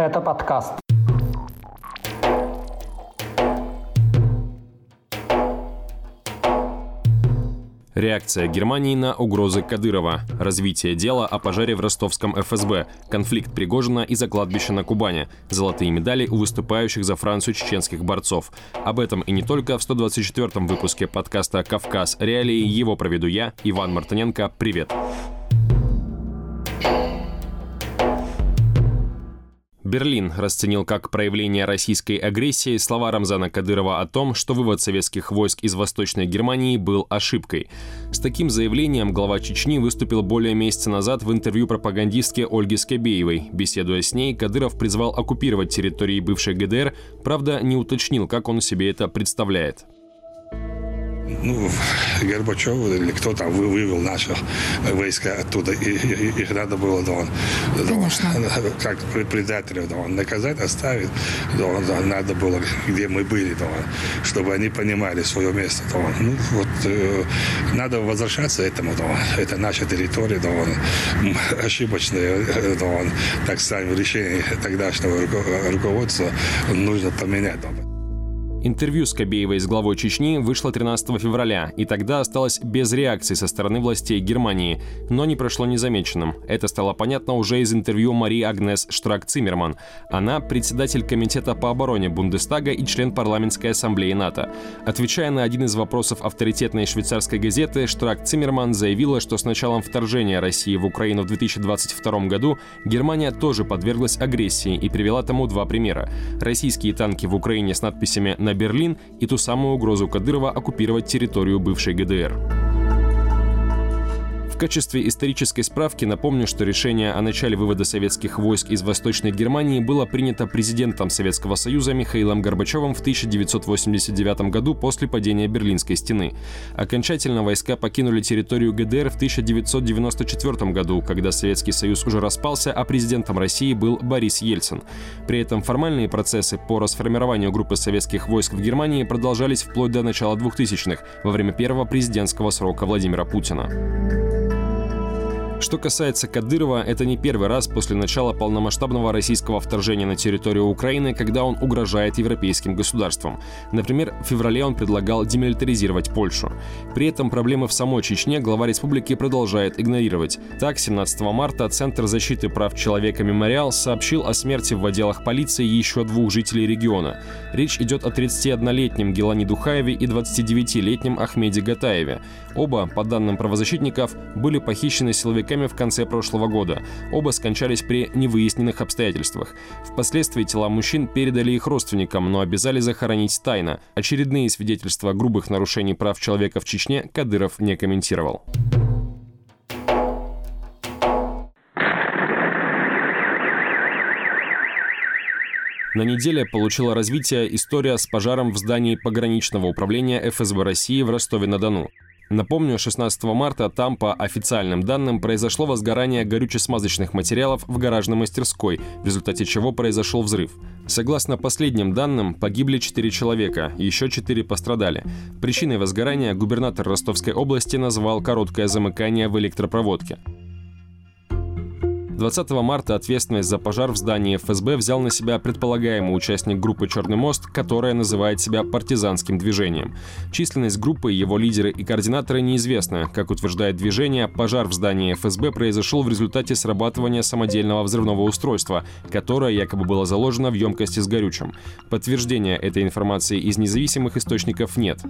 Это подкаст. Реакция Германии на угрозы Кадырова. Развитие дела о пожаре в ростовском ФСБ. Конфликт Пригожина из-за кладбища на Кубани. Золотые медали у выступающих за Францию чеченских борцов. Об этом и не только в 124-м выпуске подкаста «Кавказ. Реалии». Его проведу я, Иван Мартыненко. Привет! Привет! Берлин расценил как проявление российской агрессии слова Рамзана Кадырова о том, что вывод советских войск из Восточной Германии был ошибкой. С таким заявлением глава Чечни выступил более месяца назад в интервью пропагандистке Ольге Скобеевой. Беседуя с ней, Кадыров призвал оккупировать территории бывшей ГДР, правда не уточнил, как он себе это представляет ну, Горбачев или кто там вывел наши войска оттуда, и, и, их надо было, да, он, да, как предателей, да, он наказать, оставить, да, он, да, надо было, где мы были, да, чтобы они понимали свое место, да, ну, вот, э, надо возвращаться этому, да, это наша территория, да, он, ошибочное, да, он, так сами решение тогдашнего руководства нужно поменять, да. Интервью с Кобеевой с главой Чечни вышло 13 февраля, и тогда осталось без реакции со стороны властей Германии, но не прошло незамеченным. Это стало понятно уже из интервью Марии Агнес Штрак-Циммерман. Она председатель Комитета по обороне Бундестага и член парламентской ассамблеи НАТО. Отвечая на один из вопросов авторитетной швейцарской газеты, Штрак-Циммерман заявила, что с началом вторжения России в Украину в 2022 году Германия тоже подверглась агрессии и привела тому два примера. Российские танки в Украине с надписями «На на Берлин и ту самую угрозу Кадырова оккупировать территорию бывшей ГДР качестве исторической справки напомню, что решение о начале вывода советских войск из Восточной Германии было принято президентом Советского Союза Михаилом Горбачевым в 1989 году после падения Берлинской стены. Окончательно войска покинули территорию ГДР в 1994 году, когда Советский Союз уже распался, а президентом России был Борис Ельцин. При этом формальные процессы по расформированию группы советских войск в Германии продолжались вплоть до начала 2000-х, во время первого президентского срока Владимира Путина. Что касается Кадырова, это не первый раз после начала полномасштабного российского вторжения на территорию Украины, когда он угрожает европейским государствам. Например, в феврале он предлагал демилитаризировать Польшу. При этом проблемы в самой Чечне глава республики продолжает игнорировать. Так, 17 марта Центр защиты прав человека «Мемориал» сообщил о смерти в отделах полиции еще двух жителей региона. Речь идет о 31-летнем Гелане Духаеве и 29-летнем Ахмеде Гатаеве. Оба, по данным правозащитников, были похищены силовиками боевиками в конце прошлого года. Оба скончались при невыясненных обстоятельствах. Впоследствии тела мужчин передали их родственникам, но обязали захоронить тайно. Очередные свидетельства грубых нарушений прав человека в Чечне Кадыров не комментировал. На неделе получила развитие история с пожаром в здании пограничного управления ФСБ России в Ростове-на-Дону. Напомню, 16 марта там, по официальным данным, произошло возгорание горюче-смазочных материалов в гаражной мастерской, в результате чего произошел взрыв. Согласно последним данным, погибли 4 человека, еще 4 пострадали. Причиной возгорания губернатор Ростовской области назвал короткое замыкание в электропроводке. 20 марта ответственность за пожар в здании ФСБ взял на себя предполагаемый участник группы «Черный мост», которая называет себя партизанским движением. Численность группы, его лидеры и координаторы неизвестны. Как утверждает движение, пожар в здании ФСБ произошел в результате срабатывания самодельного взрывного устройства, которое якобы было заложено в емкости с горючим. Подтверждения этой информации из независимых источников нет.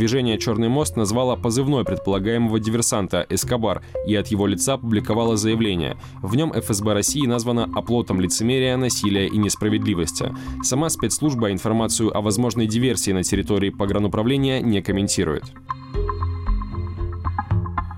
Движение «Черный мост» назвало позывной предполагаемого диверсанта «Эскобар» и от его лица публиковало заявление. В нем ФСБ России названо оплотом лицемерия, насилия и несправедливости. Сама спецслужба информацию о возможной диверсии на территории погрануправления не комментирует.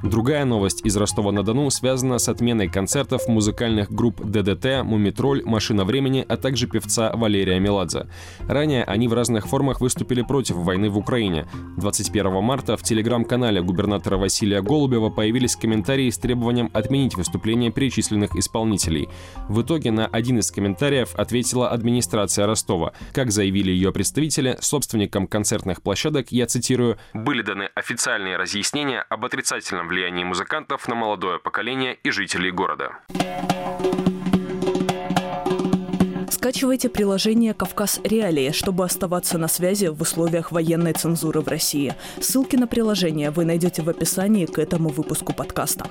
Другая новость из Ростова-на-Дону связана с отменой концертов музыкальных групп ДДТ, Мумитроль, Машина времени, а также певца Валерия Меладзе. Ранее они в разных формах выступили против войны в Украине. 21 марта в телеграм-канале губернатора Василия Голубева появились комментарии с требованием отменить выступления перечисленных исполнителей. В итоге на один из комментариев ответила администрация Ростова. Как заявили ее представители, собственникам концертных площадок, я цитирую, «были даны официальные разъяснения об отрицательном влиянии музыкантов на молодое поколение и жителей города. Скачивайте приложение «Кавказ Реалии», чтобы оставаться на связи в условиях военной цензуры в России. Ссылки на приложение вы найдете в описании к этому выпуску подкаста.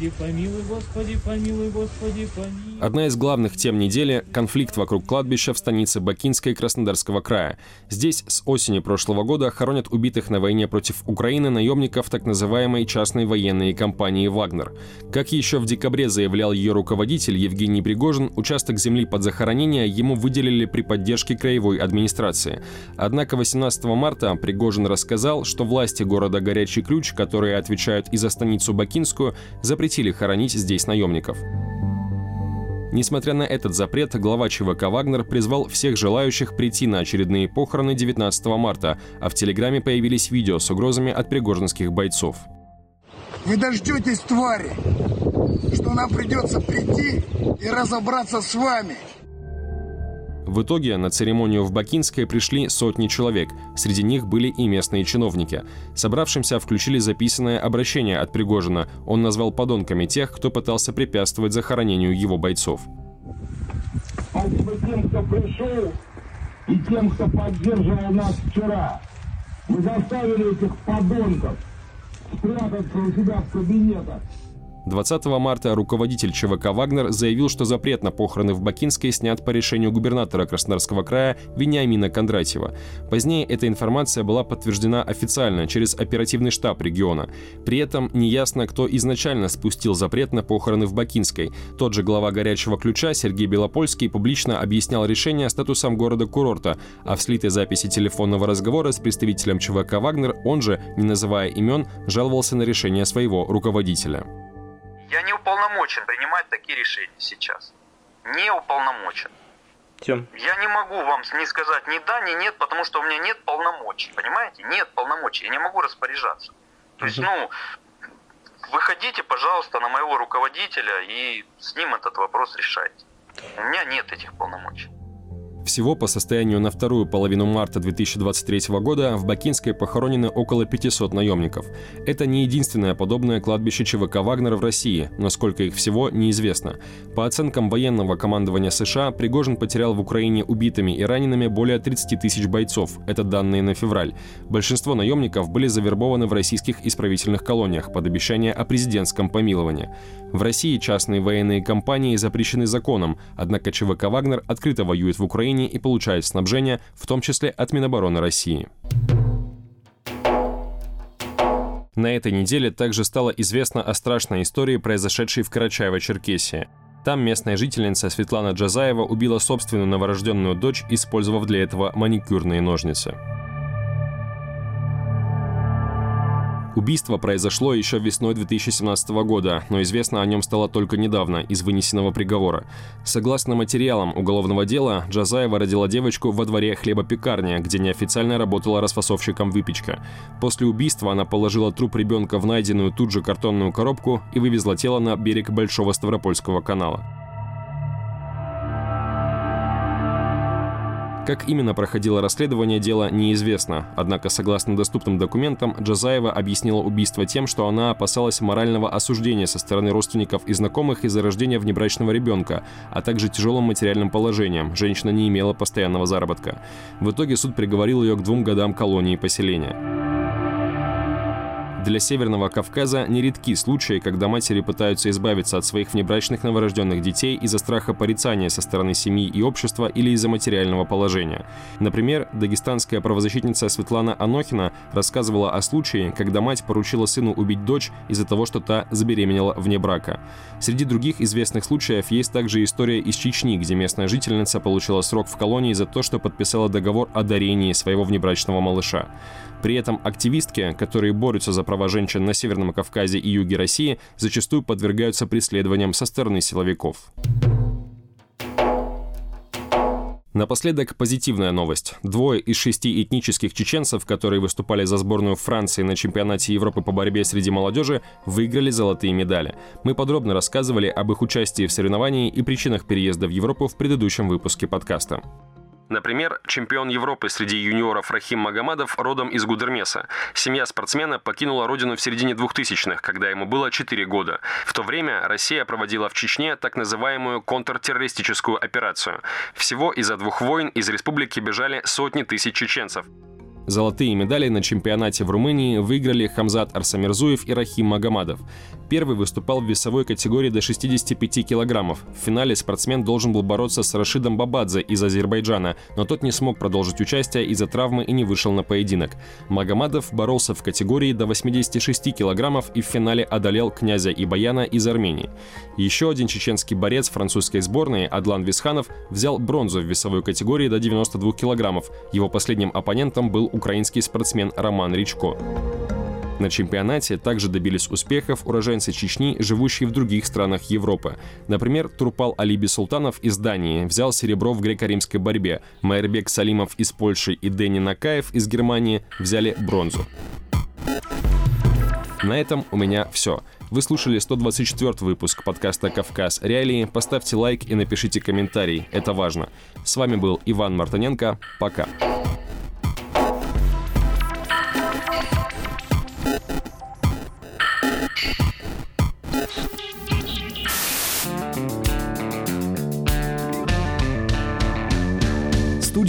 Господи, помилуй, Господи, помилуй, Господи, помилуй. Одна из главных тем недели – конфликт вокруг кладбища в станице Бакинской Краснодарского края. Здесь с осени прошлого года хоронят убитых на войне против Украины наемников так называемой частной военной компании «Вагнер». Как еще в декабре заявлял ее руководитель Евгений Пригожин, участок земли под захоронение ему выделили при поддержке краевой администрации. Однако 18 марта Пригожин рассказал, что власти города Горячий Ключ, которые отвечают и за станицу Бакинскую, запретили хоронить здесь наемников. Несмотря на этот запрет, глава ЧВК «Вагнер» призвал всех желающих прийти на очередные похороны 19 марта, а в Телеграме появились видео с угрозами от пригожинских бойцов. Вы дождетесь, твари, что нам придется прийти и разобраться с вами – в итоге на церемонию в Бакинское пришли сотни человек, среди них были и местные чиновники. Собравшимся включили записанное обращение от Пригожина. Он назвал подонками тех, кто пытался препятствовать захоронению его бойцов. Спасибо тем, кто пришел, и тем, кто поддерживал нас вчера. Мы заставили этих подонков спрятаться у себя в кабинетах. 20 марта руководитель ЧВК «Вагнер» заявил, что запрет на похороны в Бакинской снят по решению губернатора Краснодарского края Вениамина Кондратьева. Позднее эта информация была подтверждена официально через оперативный штаб региона. При этом неясно, кто изначально спустил запрет на похороны в Бакинской. Тот же глава «Горячего ключа» Сергей Белопольский публично объяснял решение статусом города-курорта, а в слитой записи телефонного разговора с представителем ЧВК «Вагнер» он же, не называя имен, жаловался на решение своего руководителя. Я не уполномочен принимать такие решения сейчас. Не уполномочен. Тем. Я не могу вам не сказать ни да, ни нет, потому что у меня нет полномочий. Понимаете? Нет полномочий. Я не могу распоряжаться. То есть, ну, выходите, пожалуйста, на моего руководителя и с ним этот вопрос решайте. У меня нет этих полномочий. Всего по состоянию на вторую половину марта 2023 года в Бакинской похоронены около 500 наемников. Это не единственное подобное кладбище ЧВК «Вагнера» в России, но сколько их всего, неизвестно. По оценкам военного командования США, Пригожин потерял в Украине убитыми и ранеными более 30 тысяч бойцов. Это данные на февраль. Большинство наемников были завербованы в российских исправительных колониях под обещание о президентском помиловании. В России частные военные компании запрещены законом, однако ЧВК «Вагнер» открыто воюет в Украине и получает снабжение, в том числе от Минобороны России. На этой неделе также стало известно о страшной истории, произошедшей в Карачаево-Черкесии. Там местная жительница Светлана Джазаева убила собственную новорожденную дочь, использовав для этого маникюрные ножницы. Убийство произошло еще весной 2017 года, но известно о нем стало только недавно, из вынесенного приговора. Согласно материалам уголовного дела, Джазаева родила девочку во дворе хлебопекарни, где неофициально работала расфасовщиком выпечка. После убийства она положила труп ребенка в найденную тут же картонную коробку и вывезла тело на берег Большого Ставропольского канала. Как именно проходило расследование дела, неизвестно. Однако, согласно доступным документам, Джазаева объяснила убийство тем, что она опасалась морального осуждения со стороны родственников и знакомых из-за рождения внебрачного ребенка, а также тяжелым материальным положением. Женщина не имела постоянного заработка. В итоге суд приговорил ее к двум годам колонии поселения. Для Северного Кавказа нередки случаи, когда матери пытаются избавиться от своих внебрачных новорожденных детей из-за страха порицания со стороны семьи и общества или из-за материального положения. Например, дагестанская правозащитница Светлана Анохина рассказывала о случае, когда мать поручила сыну убить дочь из-за того, что та забеременела вне брака. Среди других известных случаев есть также история из Чечни, где местная жительница получила срок в колонии за то, что подписала договор о дарении своего внебрачного малыша. При этом активистки, которые борются за права женщин на Северном Кавказе и юге России, зачастую подвергаются преследованиям со стороны силовиков. Напоследок позитивная новость. Двое из шести этнических чеченцев, которые выступали за сборную Франции на чемпионате Европы по борьбе среди молодежи, выиграли золотые медали. Мы подробно рассказывали об их участии в соревновании и причинах переезда в Европу в предыдущем выпуске подкаста. Например, чемпион Европы среди юниоров Рахим Магомадов родом из Гудермеса. Семья спортсмена покинула родину в середине 2000-х, когда ему было 4 года. В то время Россия проводила в Чечне так называемую контртеррористическую операцию. Всего из-за двух войн из республики бежали сотни тысяч чеченцев. Золотые медали на чемпионате в Румынии выиграли Хамзат Арсамирзуев и Рахим Магомадов. Первый выступал в весовой категории до 65 килограммов. В финале спортсмен должен был бороться с Рашидом Бабадзе из Азербайджана, но тот не смог продолжить участие из-за травмы и не вышел на поединок. Магомадов боролся в категории до 86 килограммов и в финале одолел князя Ибаяна из Армении. Еще один чеченский борец французской сборной Адлан Висханов взял бронзу в весовой категории до 92 килограммов. Его последним оппонентом был украинский спортсмен Роман Ричко. На чемпионате также добились успехов уроженцы Чечни, живущие в других странах Европы. Например, Турпал Алиби Султанов из Дании взял серебро в греко-римской борьбе, Майербек Салимов из Польши и Дени Накаев из Германии взяли бронзу. На этом у меня все. Вы слушали 124 выпуск подкаста «Кавказ. Реалии». Поставьте лайк и напишите комментарий. Это важно. С вами был Иван Мартыненко. Пока.